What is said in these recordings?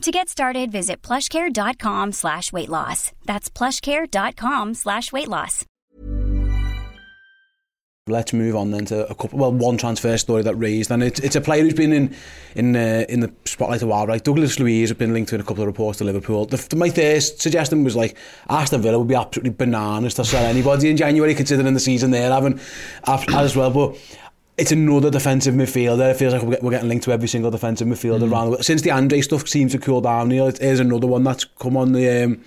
To get started, visit plushcare.com slash weight loss. That's plushcare.com slash weight loss. Let's move on then to a couple. Well, one transfer story that raised, and it's it's a player who's been in in uh, in the spotlight a while. Right, Douglas Luiz has been linked to in a couple of reports to Liverpool. The, my first suggestion was like Aston Villa would be absolutely bananas to sell anybody in January, considering the season they're having as well. But it's another defensive midfielder. It feels like we're getting linked to every single defensive midfielder mm. around. Since the Andre stuff seems to cool down, Neil, it is another one that's come on the um,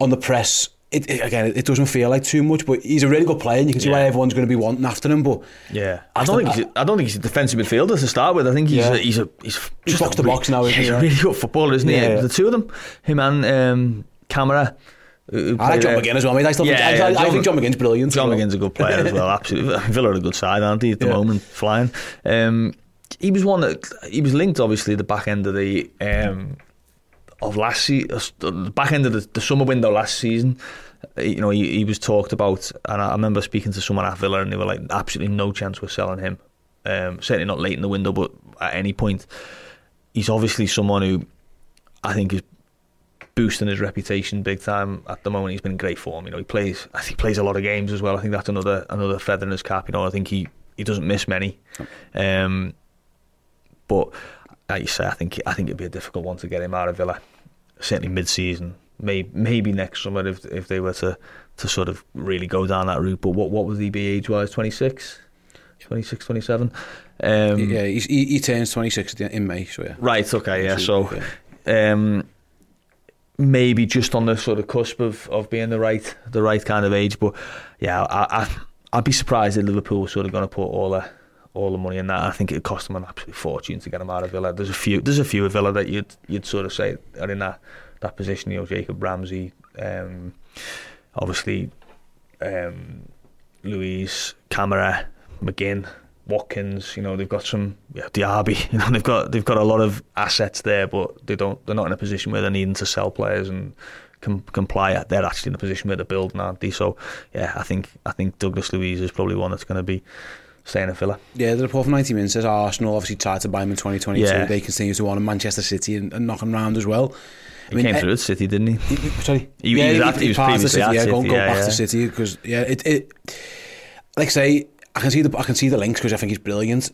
on the press it, it, again, it doesn't feel like too much, but he's a really good player, and you can see yeah. why everyone's going to be wanting after him. But yeah, I don't think he's, I don't think he's a defensive midfielder to start with. I think he's yeah. a, he's a he's just box to box now. Yeah, he's a really good footballer, isn't he? The two of them, him and um, Kamara. I like John McGinn as well. I, mean, I, still yeah, think, I, I, John, I think John McGinn's brilliant. John McGinn's a good player as well. Absolutely, Villa are a good side, aren't they? At the moment, flying. Um, he was one that he was linked, obviously, the back end of the um, of last season, the back end of the, the summer window last season you know, he, he was talked about, and I remember speaking to someone at Villa, and they were like, absolutely no chance we're selling him. Um, certainly not late in the window, but at any point, he's obviously someone who I think is boosting his reputation big time at the moment. He's been in great form. You know, he plays. I think he plays a lot of games as well. I think that's another another feather in his cap. You know, I think he he doesn't miss many. Um, but like you say, I think I think it'd be a difficult one to get him out of Villa. Certainly mid-season maybe maybe next summer if if they were to to sort of really go down that route. But what what would he be age wise? 26? 26, 27? Um, yeah, he, he turns 26 in May, so yeah. Right, okay, yeah. So um, maybe just on the sort of cusp of, of being the right the right kind of age. But yeah, I, I I'd be surprised if Liverpool sort of going to put all the all the money in that. I think it would cost them an absolute fortune to get him out of Villa. There's a few there's a few of Villa that you'd you'd sort of say are in that that position. You know, Jacob Ramsey, um, obviously um, Luiz, Kamara, McGinn, Watkins. You know, they've got some yeah, Diaby. You know, they've got they've got a lot of assets there, but they don't. They're not in a position where they're needing to sell players and com- comply. They're actually in a position where they're building, aren't they? So yeah, I think I think Douglas Luiz is probably one that's going to be staying at Villa. Yeah, the report from 90 Minutes says Arsenal obviously tried to buy him in 2022. Yeah. They continue to want him Manchester City and, and knock him around as well. He I mean, came eh, through at City, didn't he? Sorry, he, yeah, he was, after, he was previously City, at yeah, City. Go, go yeah, back yeah. to City because yeah, it, it like I say, I can see the I can see the links because I think he's brilliant,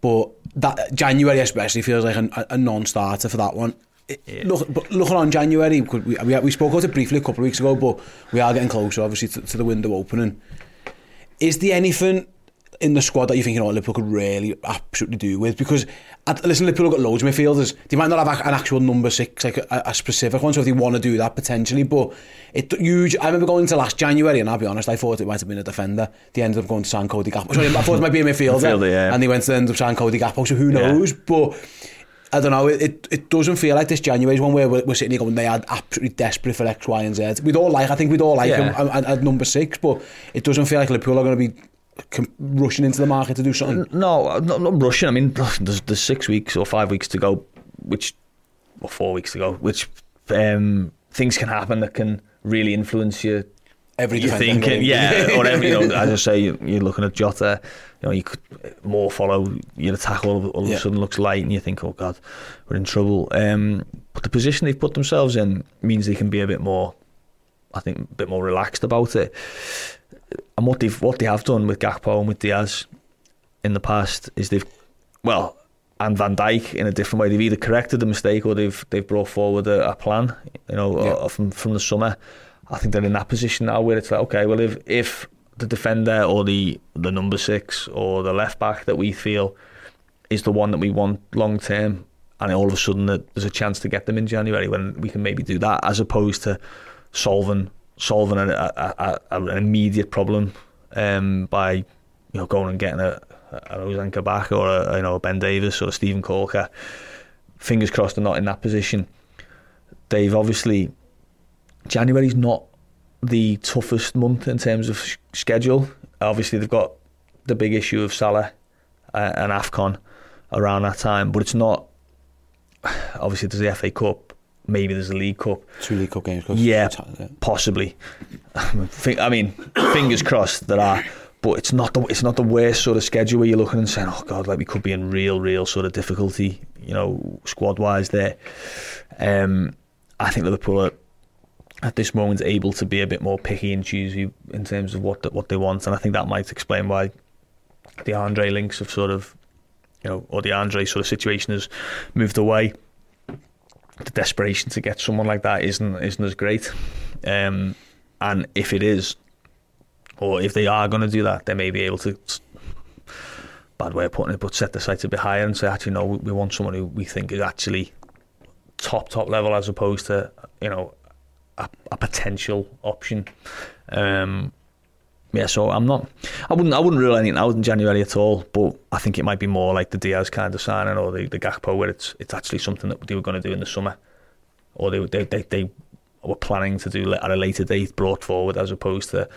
but that January especially feels like a, a non-starter for that one. It, yeah. Look, but looking on January, we, we, we spoke about it briefly a couple of weeks ago, but we are getting closer, obviously, to, to the window opening. Is there anything in the squad that you think you know Liverpool could really absolutely do with because at, listen Liverpool got loads of midfielders they might not have an actual number six like a, a specific one so if they want to do that potentially but it huge I remember going to last January and I'll be honest I thought it might have been a defender they ended up going to sign Cody Gakpo sorry I thought it might be a midfielder, midfielder yeah. and they went to end up signing Cody Gakpo so who knows yeah. but I don't know, it, it doesn't feel like this January's one where we're, we're sitting here going, they are absolutely desperate for X, Y and Z. We'd all like, I think we'd all like yeah. him at, at number six, but it doesn't feel like Liverpool are going to be rushing into the market to do something? No, not, not rushing. I mean, there's, there's six weeks or five weeks to go, which, or four weeks to go, which um, things can happen that can really influence you. Every you thinking, yeah, or every, you know, as I say, you're looking at Jota, you know, you could more follow your attack all, all of a sudden looks light, and you think, oh God, we're in trouble. Um, but the position they've put themselves in means they can be a bit more, I think, a bit more relaxed about it and what they've what they have done with Gakpo and with Diaz in the past is they've well and Van Dijk in a different way. They've either corrected the mistake or they've they've brought forward a, a plan. You know, yeah. Uh, from from the summer. I think they're in that position now where it's like, okay, well, if if the defender or the the number six or the left back that we feel is the one that we want long term, and all of a sudden there's a chance to get them in January when we can maybe do that, as opposed to solving solving a, a, a, an immediate problem um, by you know going and getting a, a Ozan Kabak or a, you know a Ben Davies or a Steven Caulker. Fingers crossed they're not in that position. They've obviously January's not the toughest month in terms of schedule. Obviously they've got the big issue of Salah uh, and Afcon around that time, but it's not. Obviously, there's the FA Cup. Maybe there's a League Cup. Two League Cup games. Yeah, possibly. I mean, fingers crossed there are, but it's not the it's not the worst sort of schedule where you're looking and saying, "Oh God, like we could be in real, real sort of difficulty," you know, squad wise. There, um, I think Liverpool are at this moment able to be a bit more picky and choosy in terms of what the, what they want, and I think that might explain why the Andre links have sort of, you know, or the Andre sort of situation has moved away. The desperation to get someone like that isn't isn't as great, um, and if it is, or if they are going to do that, they may be able to. Bad way of putting it, but set the sights a bit higher and say, actually, no, we want someone who we think is actually top top level as opposed to you know a, a potential option. Um, yeah, so I'm not. I wouldn't. I wouldn't rule anything out in January at all. But I think it might be more like the Diaz kind of signing or the the Gakpo, where it's it's actually something that they were going to do in the summer, or they they they, they were planning to do at a later date, brought forward as opposed to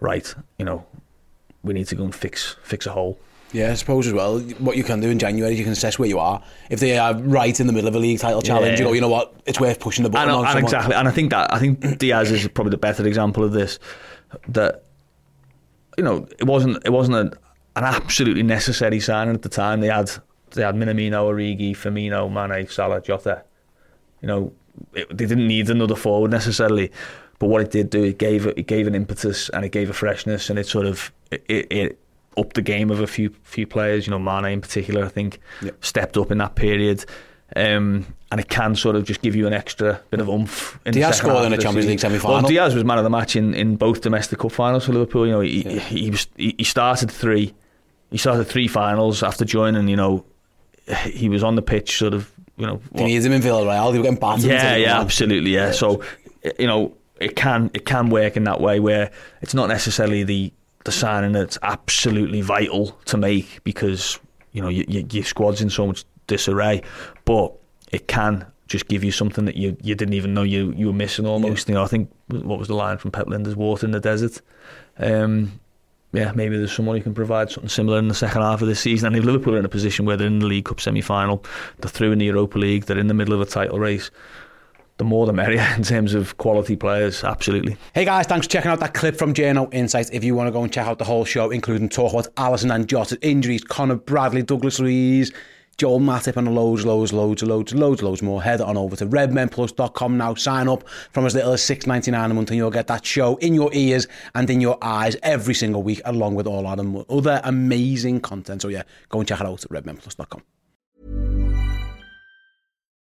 right. You know, we need to go and fix fix a hole. Yeah, I suppose as well. What you can do in January, you can assess where you are. If they are right in the middle of a league title challenge, yeah. you go, you know what, it's worth pushing the button and, on. And exactly, and I think that I think Diaz is probably the better example of this. That you know, it wasn't it wasn't a, an absolutely necessary signing at the time. They had they had Minamino, Origi, Firmino, Mane, Salah, Jota. You know, it, they didn't need another forward necessarily, but what it did do, it gave it gave an impetus and it gave a freshness and it sort of it, it upped the game of a few few players. You know, Mane in particular, I think, yep. stepped up in that period. Um, and it can sort of just give you an extra bit of oomph. In Diaz scored in a Champions League semi-final. Well, Diaz was man of the match in, in both domestic cup finals for Liverpool. You know, he, yeah. he, was he, started three, he started three finals after joining. You know, he was on the pitch, sort of. You know, he needs him in Villarreal. They were getting battered. Yeah, yeah, absolutely. Yeah. yeah. So, you know, it can it can work in that way where it's not necessarily the the signing that's absolutely vital to make because you know you, you, your squad's in so much disarray, but it can just give you something that you, you didn't even know you, you were missing almost. Yeah. You know, I think what was the line from Pep Lijnders, water in the desert. Um, yeah, maybe there's someone who can provide something similar in the second half of the season. And if Liverpool are in a position where they're in the League Cup semi-final, they're through in the Europa League, they're in the middle of a title race, the more the merrier in terms of quality players, absolutely. Hey guys, thanks for checking out that clip from Journo Insights. If you want to go and check out the whole show, including talk about Alisson and Jota injuries, Connor Bradley, Douglas Luiz, Joel Matip and loads, loads, loads, loads, loads, loads more. Head on over to redmenplus.com now. Sign up from as little as six ninety nine a month and you'll get that show in your ears and in your eyes every single week, along with all our other amazing content. So yeah, go and check it out at redmenplus.com.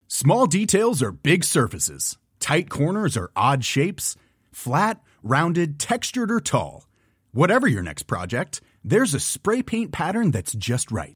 Small details are big surfaces. Tight corners are odd shapes. Flat, rounded, textured, or tall. Whatever your next project, there's a spray paint pattern that's just right